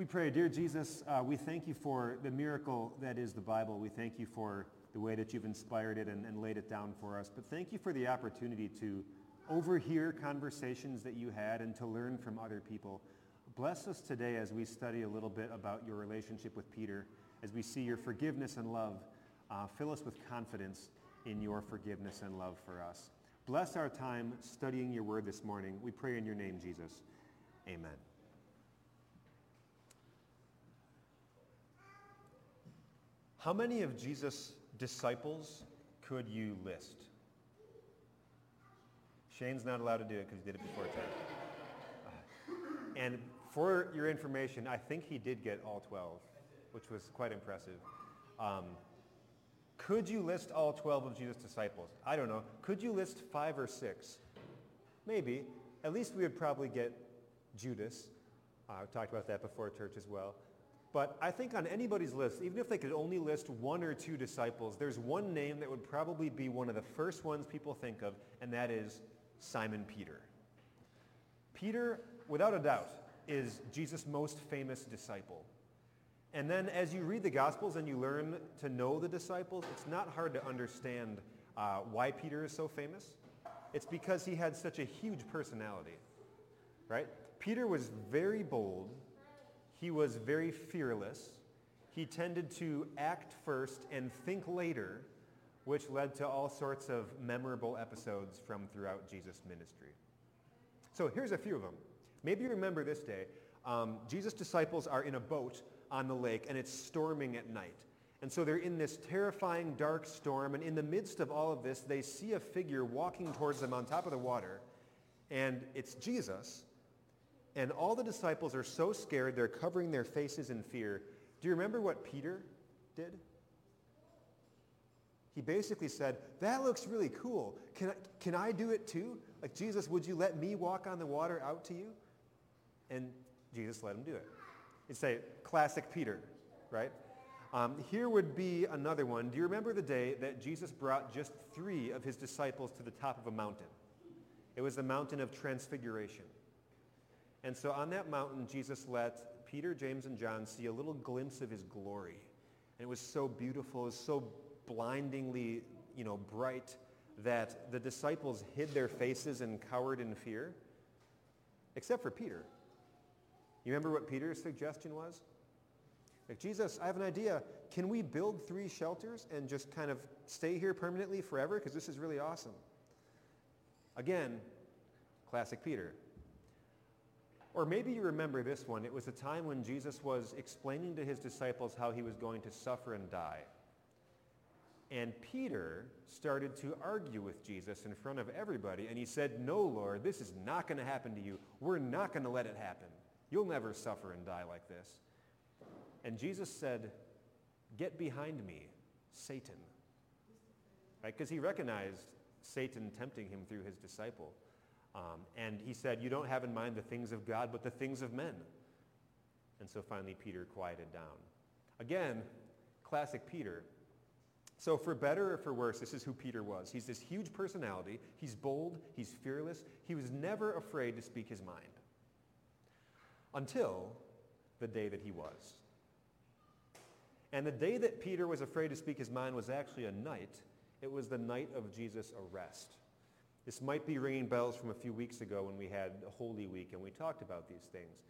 We pray, dear Jesus, uh, we thank you for the miracle that is the Bible. We thank you for the way that you've inspired it and, and laid it down for us. But thank you for the opportunity to overhear conversations that you had and to learn from other people. Bless us today as we study a little bit about your relationship with Peter, as we see your forgiveness and love. Uh, fill us with confidence in your forgiveness and love for us. Bless our time studying your word this morning. We pray in your name, Jesus. Amen. How many of Jesus' disciples could you list? Shane's not allowed to do it because he did it before time. Uh, and for your information, I think he did get all 12, which was quite impressive. Um, could you list all 12 of Jesus' disciples? I don't know. Could you list five or six? Maybe. At least we would probably get Judas. Uh, I talked about that before church as well. But I think on anybody's list, even if they could only list one or two disciples, there's one name that would probably be one of the first ones people think of, and that is Simon Peter. Peter, without a doubt, is Jesus' most famous disciple. And then as you read the Gospels and you learn to know the disciples, it's not hard to understand uh, why Peter is so famous. It's because he had such a huge personality, right? Peter was very bold he was very fearless. He tended to act first and think later, which led to all sorts of memorable episodes from throughout Jesus' ministry. So here's a few of them. Maybe you remember this day. Um, Jesus' disciples are in a boat on the lake, and it's storming at night. And so they're in this terrifying dark storm, and in the midst of all of this, they see a figure walking towards them on top of the water, and it's Jesus. And all the disciples are so scared, they're covering their faces in fear. Do you remember what Peter did? He basically said, that looks really cool. Can I, can I do it too? Like, Jesus, would you let me walk on the water out to you? And Jesus let him do it. You'd say, classic Peter, right? Um, here would be another one. Do you remember the day that Jesus brought just three of his disciples to the top of a mountain? It was the mountain of transfiguration. And so on that mountain, Jesus let Peter, James, and John see a little glimpse of his glory. And it was so beautiful, it was so blindingly, you know, bright that the disciples hid their faces and cowered in fear, except for Peter. You remember what Peter's suggestion was? Like, Jesus, I have an idea. Can we build three shelters and just kind of stay here permanently forever? Because this is really awesome. Again, classic Peter. Or maybe you remember this one. It was a time when Jesus was explaining to his disciples how he was going to suffer and die. And Peter started to argue with Jesus in front of everybody. And he said, no, Lord, this is not going to happen to you. We're not going to let it happen. You'll never suffer and die like this. And Jesus said, get behind me, Satan. Right? Because he recognized Satan tempting him through his disciple. Um, and he said, you don't have in mind the things of God, but the things of men. And so finally Peter quieted down. Again, classic Peter. So for better or for worse, this is who Peter was. He's this huge personality. He's bold. He's fearless. He was never afraid to speak his mind. Until the day that he was. And the day that Peter was afraid to speak his mind was actually a night. It was the night of Jesus' arrest. This might be ringing bells from a few weeks ago when we had Holy Week and we talked about these things.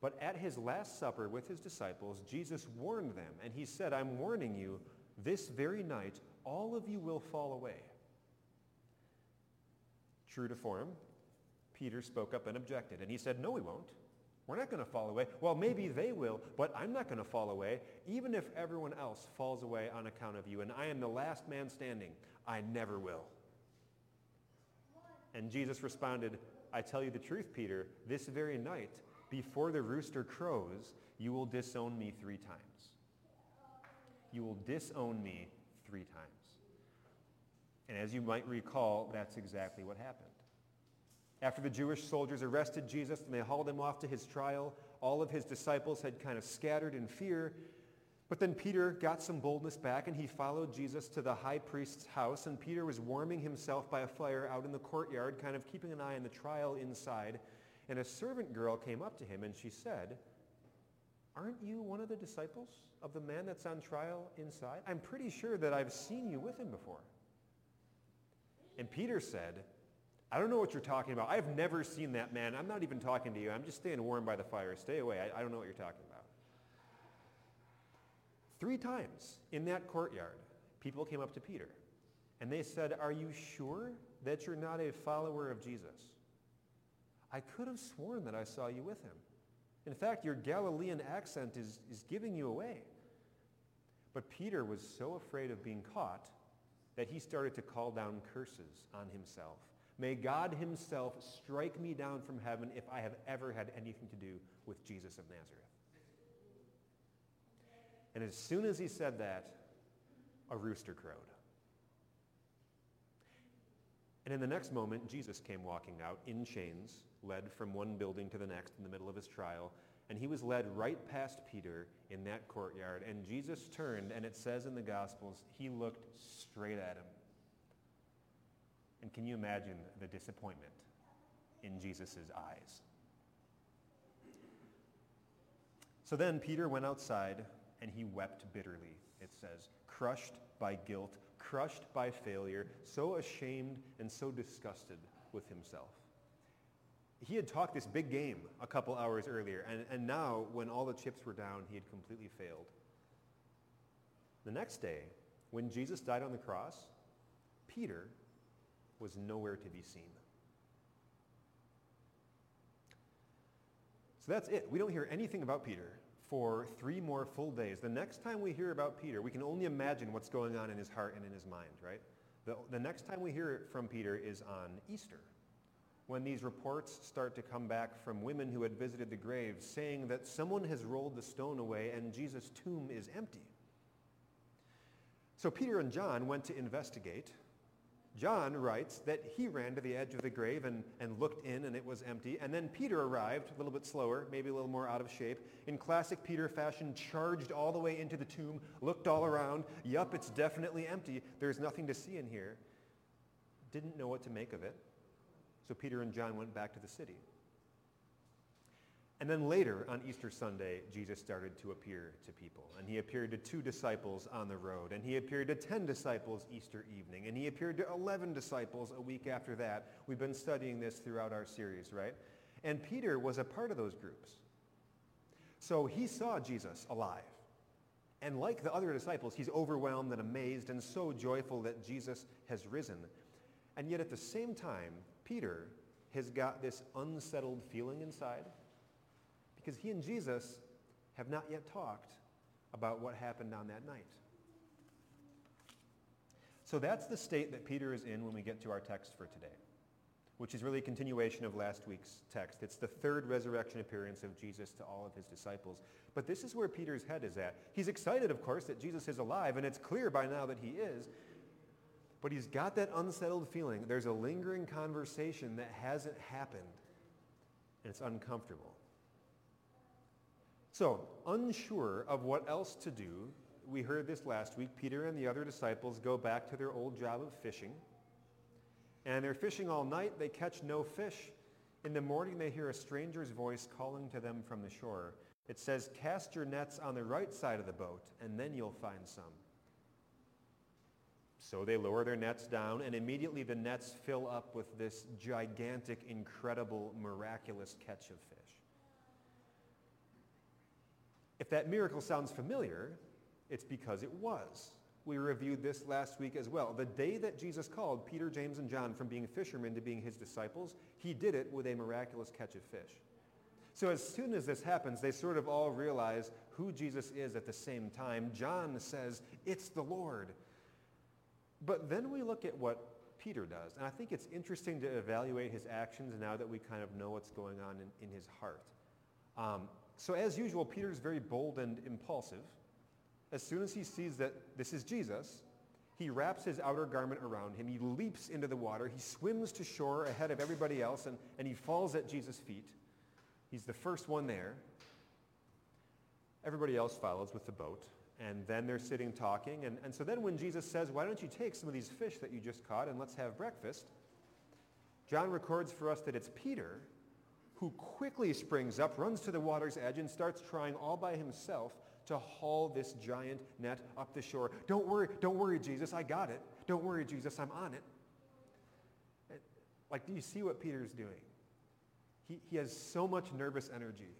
But at his Last Supper with his disciples, Jesus warned them, and he said, I'm warning you, this very night, all of you will fall away. True to form, Peter spoke up and objected, and he said, no, we won't. We're not going to fall away. Well, maybe they will, but I'm not going to fall away, even if everyone else falls away on account of you, and I am the last man standing. I never will. And Jesus responded, I tell you the truth, Peter, this very night, before the rooster crows, you will disown me three times. You will disown me three times. And as you might recall, that's exactly what happened. After the Jewish soldiers arrested Jesus and they hauled him off to his trial, all of his disciples had kind of scattered in fear but then Peter got some boldness back and he followed Jesus to the high priest's house. And Peter was warming himself by a fire out in the courtyard, kind of keeping an eye on the trial inside. And a servant girl came up to him and she said, aren't you one of the disciples of the man that's on trial inside? I'm pretty sure that I've seen you with him before. And Peter said, I don't know what you're talking about. I've never seen that man. I'm not even talking to you. I'm just staying warm by the fire. Stay away. I, I don't know what you're talking about. Three times in that courtyard, people came up to Peter and they said, Are you sure that you're not a follower of Jesus? I could have sworn that I saw you with him. In fact, your Galilean accent is, is giving you away. But Peter was so afraid of being caught that he started to call down curses on himself. May God himself strike me down from heaven if I have ever had anything to do with Jesus of Nazareth. And as soon as he said that, a rooster crowed. And in the next moment, Jesus came walking out in chains, led from one building to the next in the middle of his trial, and he was led right past Peter in that courtyard. And Jesus turned, and it says in the Gospels, he looked straight at him. And can you imagine the disappointment in Jesus' eyes? So then Peter went outside and he wept bitterly, it says, crushed by guilt, crushed by failure, so ashamed and so disgusted with himself. He had talked this big game a couple hours earlier, and, and now, when all the chips were down, he had completely failed. The next day, when Jesus died on the cross, Peter was nowhere to be seen. So that's it. We don't hear anything about Peter for three more full days. The next time we hear about Peter, we can only imagine what's going on in his heart and in his mind, right? The, the next time we hear it from Peter is on Easter, when these reports start to come back from women who had visited the grave saying that someone has rolled the stone away and Jesus' tomb is empty. So Peter and John went to investigate John writes that he ran to the edge of the grave and, and looked in and it was empty. And then Peter arrived, a little bit slower, maybe a little more out of shape. In classic Peter fashion, charged all the way into the tomb, looked all around. Yup, it's definitely empty. There's nothing to see in here. Didn't know what to make of it. So Peter and John went back to the city. And then later on Easter Sunday, Jesus started to appear to people. And he appeared to two disciples on the road. And he appeared to 10 disciples Easter evening. And he appeared to 11 disciples a week after that. We've been studying this throughout our series, right? And Peter was a part of those groups. So he saw Jesus alive. And like the other disciples, he's overwhelmed and amazed and so joyful that Jesus has risen. And yet at the same time, Peter has got this unsettled feeling inside because he and Jesus have not yet talked about what happened on that night. So that's the state that Peter is in when we get to our text for today, which is really a continuation of last week's text. It's the third resurrection appearance of Jesus to all of his disciples. But this is where Peter's head is at. He's excited, of course, that Jesus is alive, and it's clear by now that he is. But he's got that unsettled feeling. There's a lingering conversation that hasn't happened, and it's uncomfortable. So, unsure of what else to do, we heard this last week, Peter and the other disciples go back to their old job of fishing. And they're fishing all night. They catch no fish. In the morning, they hear a stranger's voice calling to them from the shore. It says, cast your nets on the right side of the boat, and then you'll find some. So they lower their nets down, and immediately the nets fill up with this gigantic, incredible, miraculous catch of fish. If that miracle sounds familiar, it's because it was. We reviewed this last week as well. The day that Jesus called Peter, James, and John from being fishermen to being his disciples, he did it with a miraculous catch of fish. So as soon as this happens, they sort of all realize who Jesus is at the same time. John says, it's the Lord. But then we look at what Peter does. And I think it's interesting to evaluate his actions now that we kind of know what's going on in, in his heart. Um, so as usual, Peter is very bold and impulsive. As soon as he sees that this is Jesus, he wraps his outer garment around him. He leaps into the water. He swims to shore ahead of everybody else, and, and he falls at Jesus' feet. He's the first one there. Everybody else follows with the boat. And then they're sitting talking. And, and so then when Jesus says, why don't you take some of these fish that you just caught and let's have breakfast, John records for us that it's Peter who quickly springs up, runs to the water's edge, and starts trying all by himself to haul this giant net up the shore. Don't worry, don't worry, Jesus, I got it. Don't worry, Jesus, I'm on it. Uh, like, do you see what Peter's doing? He, he has so much nervous energy.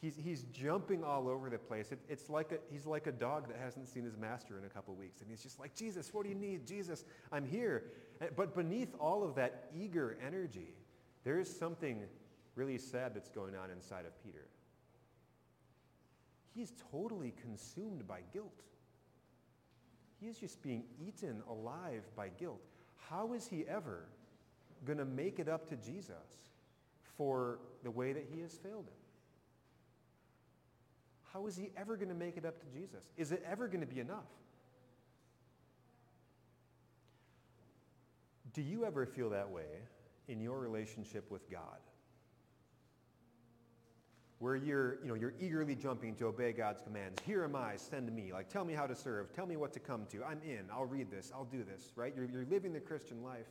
He's, he's jumping all over the place. It, it's like a, he's like a dog that hasn't seen his master in a couple weeks. And he's just like, Jesus, what do you need? Jesus, I'm here. Uh, but beneath all of that eager energy, there is something really sad that's going on inside of Peter. He's totally consumed by guilt. He is just being eaten alive by guilt. How is he ever going to make it up to Jesus for the way that he has failed him? How is he ever going to make it up to Jesus? Is it ever going to be enough? Do you ever feel that way in your relationship with God? Where you're, you know, you're eagerly jumping to obey God's commands. Here am I, send me. Like, tell me how to serve. Tell me what to come to. I'm in. I'll read this. I'll do this, right? You're, you're living the Christian life.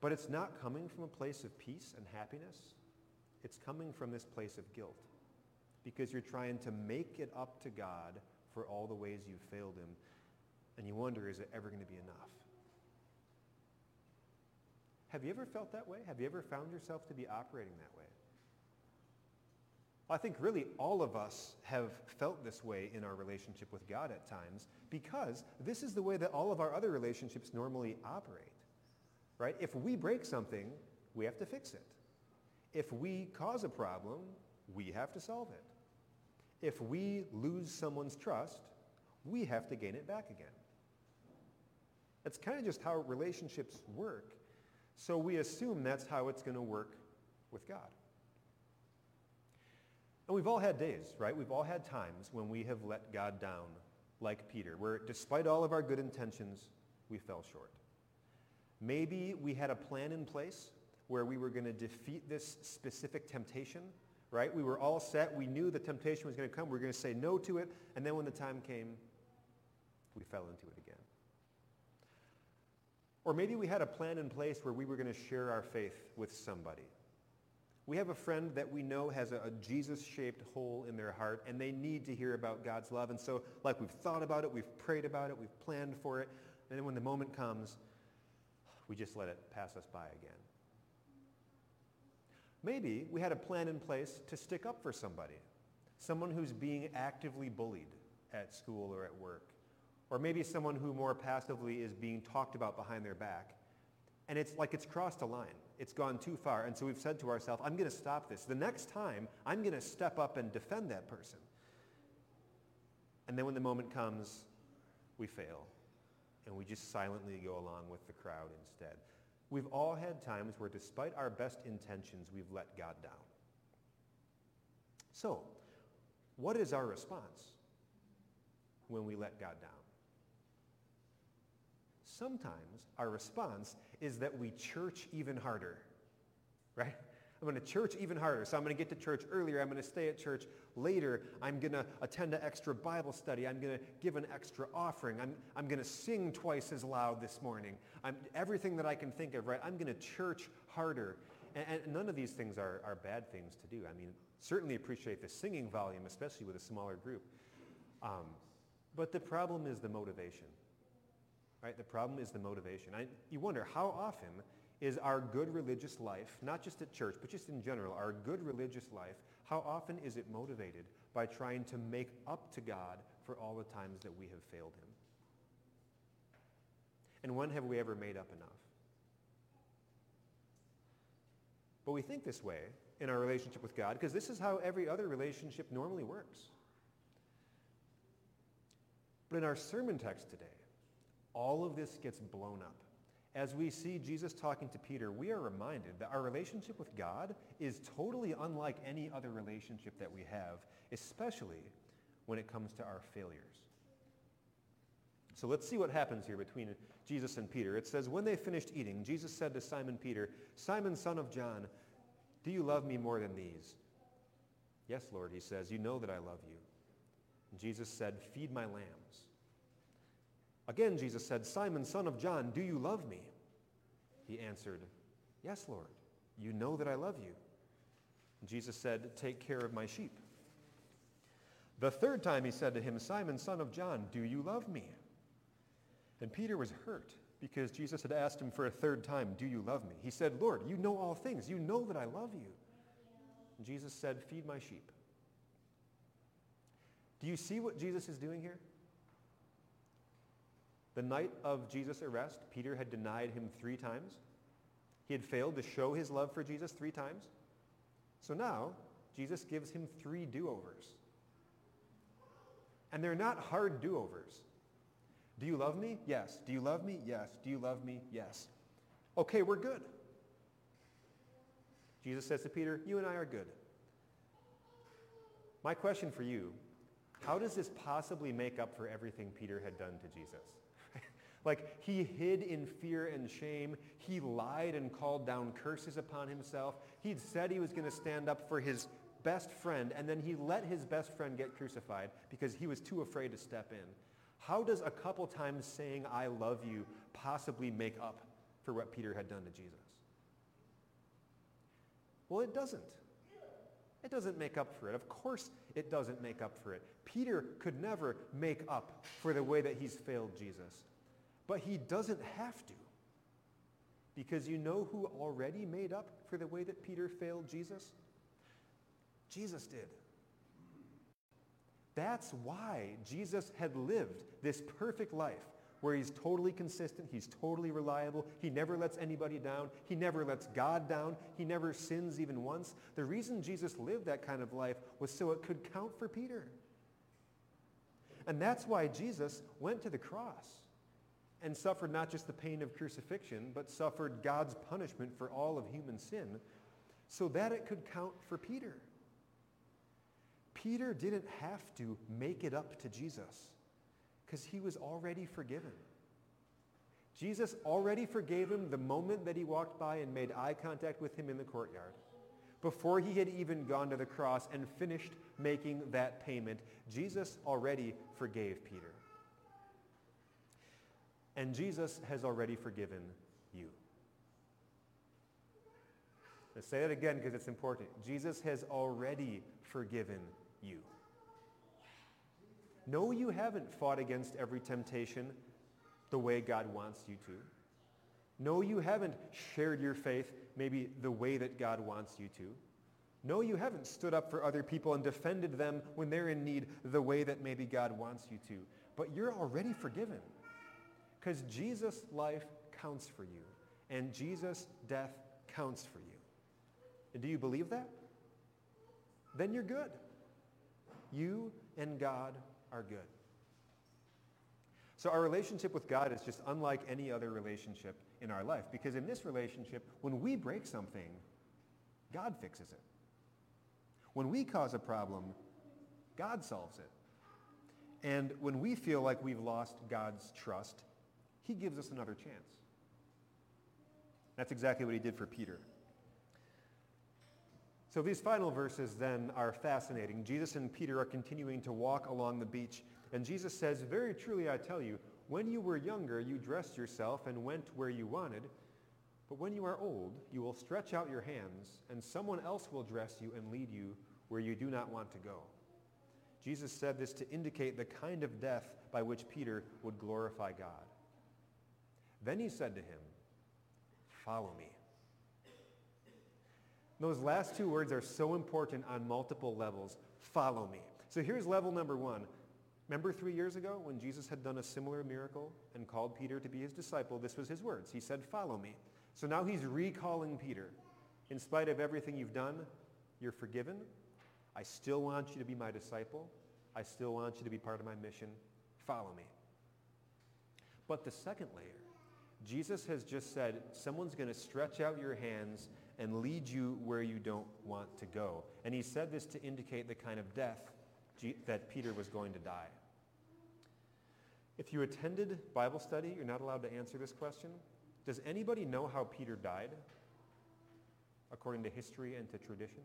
But it's not coming from a place of peace and happiness. It's coming from this place of guilt because you're trying to make it up to God for all the ways you've failed him. And you wonder, is it ever going to be enough? Have you ever felt that way? Have you ever found yourself to be operating that way? I think really all of us have felt this way in our relationship with God at times because this is the way that all of our other relationships normally operate. Right? If we break something, we have to fix it. If we cause a problem, we have to solve it. If we lose someone's trust, we have to gain it back again. That's kind of just how relationships work. So we assume that's how it's going to work with God. And we've all had days, right? We've all had times when we have let God down, like Peter, where despite all of our good intentions, we fell short. Maybe we had a plan in place where we were going to defeat this specific temptation right? We were all set. We knew the temptation was going to come. We were going to say no to it. And then when the time came, we fell into it again. Or maybe we had a plan in place where we were going to share our faith with somebody. We have a friend that we know has a, a, Jesus-shaped hole in their heart, and they need to hear about God's love. And so, like, we've thought about it, we've prayed about it, we've planned for it, and then when the moment comes, we just let it pass us by again. Maybe we had a plan in place to stick up for somebody, someone who's being actively bullied at school or at work, or maybe someone who more passively is being talked about behind their back. And it's like it's crossed a line. It's gone too far. And so we've said to ourselves, I'm going to stop this. The next time, I'm going to step up and defend that person. And then when the moment comes, we fail. And we just silently go along with the crowd instead. We've all had times where despite our best intentions, we've let God down. So, what is our response when we let God down? Sometimes our response is that we church even harder, right? I'm going to church even harder. So I'm going to get to church earlier. I'm going to stay at church later. I'm going to attend an extra Bible study. I'm going to give an extra offering. I'm, I'm going to sing twice as loud this morning. I'm, everything that I can think of, right? I'm going to church harder. And, and none of these things are, are bad things to do. I mean, certainly appreciate the singing volume, especially with a smaller group. Um, but the problem is the motivation, right? The problem is the motivation. I, you wonder how often is our good religious life, not just at church, but just in general, our good religious life, how often is it motivated by trying to make up to God for all the times that we have failed him? And when have we ever made up enough? But we think this way in our relationship with God because this is how every other relationship normally works. But in our sermon text today, all of this gets blown up as we see Jesus talking to Peter, we are reminded that our relationship with God is totally unlike any other relationship that we have, especially when it comes to our failures. So let's see what happens here between Jesus and Peter. It says, when they finished eating, Jesus said to Simon Peter, Simon, son of John, do you love me more than these? Yes, Lord, he says, you know that I love you. And Jesus said, feed my lambs. Again, Jesus said, Simon, son of John, do you love me? He answered, Yes, Lord. You know that I love you. Jesus said, take care of my sheep. The third time he said to him, Simon, son of John, do you love me? And Peter was hurt because Jesus had asked him for a third time, do you love me? He said, Lord, you know all things. You know that I love you. And Jesus said, feed my sheep. Do you see what Jesus is doing here? The night of Jesus' arrest, Peter had denied him three times. He had failed to show his love for Jesus three times. So now, Jesus gives him three do-overs. And they're not hard do-overs. Do you love me? Yes. Do you love me? Yes. Do you love me? Yes. Okay, we're good. Jesus says to Peter, you and I are good. My question for you, how does this possibly make up for everything Peter had done to Jesus? Like he hid in fear and shame. He lied and called down curses upon himself. He'd said he was going to stand up for his best friend, and then he let his best friend get crucified because he was too afraid to step in. How does a couple times saying, I love you, possibly make up for what Peter had done to Jesus? Well, it doesn't. It doesn't make up for it. Of course it doesn't make up for it. Peter could never make up for the way that he's failed Jesus. But he doesn't have to. Because you know who already made up for the way that Peter failed Jesus? Jesus did. That's why Jesus had lived this perfect life where he's totally consistent, he's totally reliable, he never lets anybody down, he never lets God down, he never sins even once. The reason Jesus lived that kind of life was so it could count for Peter. And that's why Jesus went to the cross and suffered not just the pain of crucifixion, but suffered God's punishment for all of human sin so that it could count for Peter. Peter didn't have to make it up to Jesus because he was already forgiven. Jesus already forgave him the moment that he walked by and made eye contact with him in the courtyard. Before he had even gone to the cross and finished making that payment, Jesus already forgave Peter. And Jesus has already forgiven you. Let's say that again because it's important. Jesus has already forgiven you. No, you haven't fought against every temptation the way God wants you to. No, you haven't shared your faith maybe the way that God wants you to. No, you haven't stood up for other people and defended them when they're in need the way that maybe God wants you to. But you're already forgiven because Jesus' life counts for you and Jesus' death counts for you. And do you believe that? Then you're good. You and God are good. So our relationship with God is just unlike any other relationship in our life because in this relationship, when we break something, God fixes it. When we cause a problem, God solves it. And when we feel like we've lost God's trust, he gives us another chance. That's exactly what he did for Peter. So these final verses then are fascinating. Jesus and Peter are continuing to walk along the beach, and Jesus says, Very truly I tell you, when you were younger, you dressed yourself and went where you wanted. But when you are old, you will stretch out your hands, and someone else will dress you and lead you where you do not want to go. Jesus said this to indicate the kind of death by which Peter would glorify God. Then he said to him, Follow me. Those last two words are so important on multiple levels. Follow me. So here's level number one. Remember three years ago when Jesus had done a similar miracle and called Peter to be his disciple? This was his words. He said, follow me. So now he's recalling Peter. In spite of everything you've done, you're forgiven. I still want you to be my disciple. I still want you to be part of my mission. Follow me. But the second layer, Jesus has just said, someone's going to stretch out your hands and lead you where you don't want to go. And he said this to indicate the kind of death that Peter was going to die. If you attended Bible study, you're not allowed to answer this question. Does anybody know how Peter died according to history and to tradition?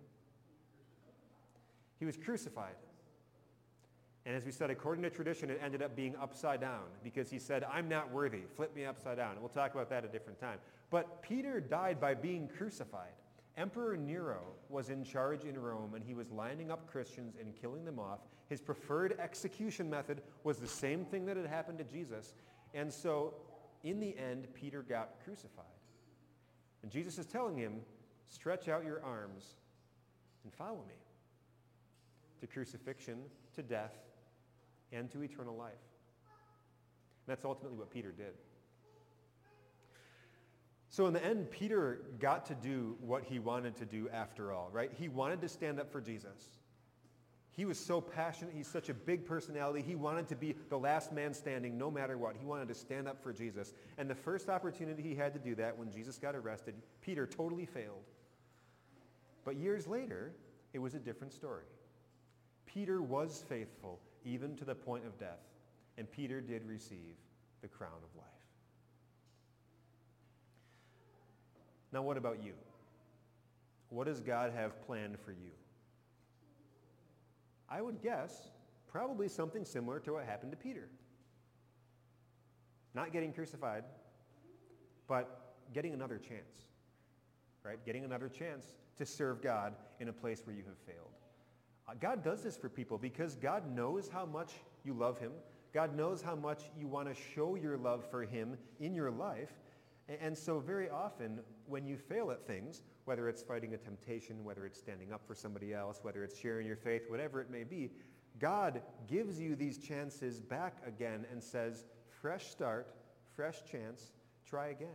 He was crucified. And as we said, according to tradition, it ended up being upside down because he said, I'm not worthy. Flip me upside down. And we'll talk about that a different time. But Peter died by being crucified. Emperor Nero was in charge in Rome and he was lining up Christians and killing them off. His preferred execution method was the same thing that had happened to Jesus. And so in the end, Peter got crucified. And Jesus is telling him, stretch out your arms and follow me to crucifixion, to death, and to eternal life. And that's ultimately what Peter did. So in the end, Peter got to do what he wanted to do after all, right? He wanted to stand up for Jesus. He was so passionate. He's such a big personality. He wanted to be the last man standing no matter what. He wanted to stand up for Jesus. And the first opportunity he had to do that when Jesus got arrested, Peter totally failed. But years later, it was a different story. Peter was faithful even to the point of death, and Peter did receive the crown of life. Now, what about you? What does God have planned for you? I would guess probably something similar to what happened to Peter. Not getting crucified, but getting another chance, right? Getting another chance to serve God in a place where you have failed. Uh, God does this for people because God knows how much you love him. God knows how much you want to show your love for him in your life. And so very often when you fail at things, whether it's fighting a temptation, whether it's standing up for somebody else, whether it's sharing your faith, whatever it may be, God gives you these chances back again and says, fresh start, fresh chance, try again.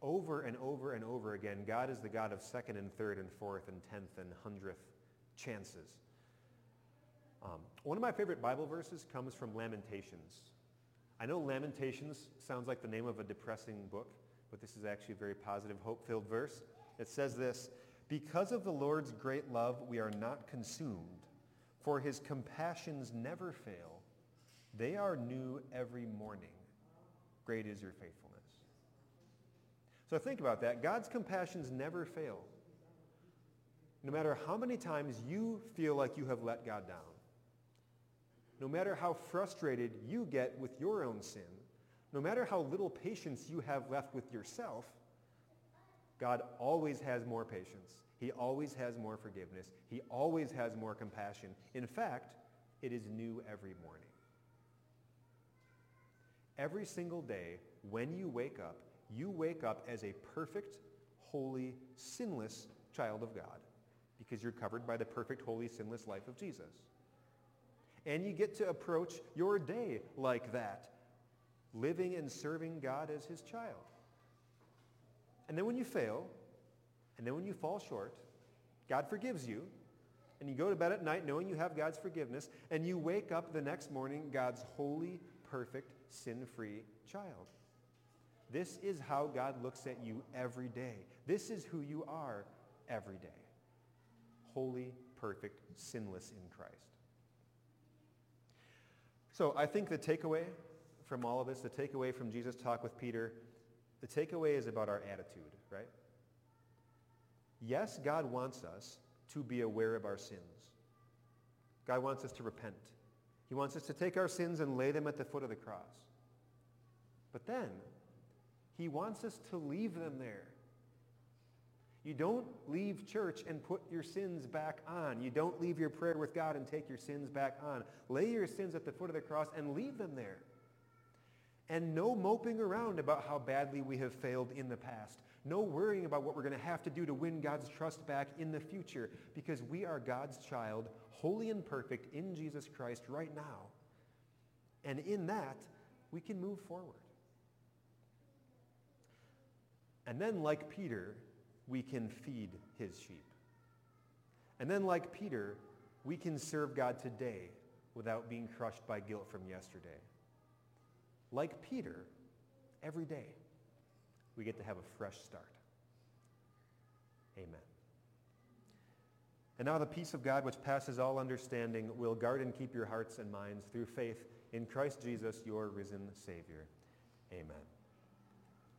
Over and over and over again, God is the God of second and third and fourth and tenth and hundredth chances. Um, one of my favorite Bible verses comes from Lamentations. I know Lamentations sounds like the name of a depressing book, but this is actually a very positive, hope-filled verse. It says this, Because of the Lord's great love, we are not consumed, for his compassions never fail. They are new every morning. Great is your faithfulness. So think about that. God's compassions never fail no matter how many times you feel like you have let God down, no matter how frustrated you get with your own sin, no matter how little patience you have left with yourself, God always has more patience. He always has more forgiveness. He always has more compassion. In fact, it is new every morning. Every single day, when you wake up, you wake up as a perfect, holy, sinless child of God because you're covered by the perfect, holy, sinless life of Jesus. And you get to approach your day like that, living and serving God as his child. And then when you fail, and then when you fall short, God forgives you, and you go to bed at night knowing you have God's forgiveness, and you wake up the next morning God's holy, perfect, sin-free child. This is how God looks at you every day. This is who you are every day holy, perfect, sinless in Christ. So I think the takeaway from all of this, the takeaway from Jesus' talk with Peter, the takeaway is about our attitude, right? Yes, God wants us to be aware of our sins. God wants us to repent. He wants us to take our sins and lay them at the foot of the cross. But then, he wants us to leave them there you don't leave church and put your sins back on. You don't leave your prayer with God and take your sins back on. Lay your sins at the foot of the cross and leave them there. And no moping around about how badly we have failed in the past. No worrying about what we're going to have to do to win God's trust back in the future because we are God's child, holy and perfect in Jesus Christ right now. And in that, we can move forward. And then, like Peter, we can feed his sheep. And then like Peter, we can serve God today without being crushed by guilt from yesterday. Like Peter, every day, we get to have a fresh start. Amen. And now the peace of God, which passes all understanding, will guard and keep your hearts and minds through faith in Christ Jesus, your risen Savior. Amen.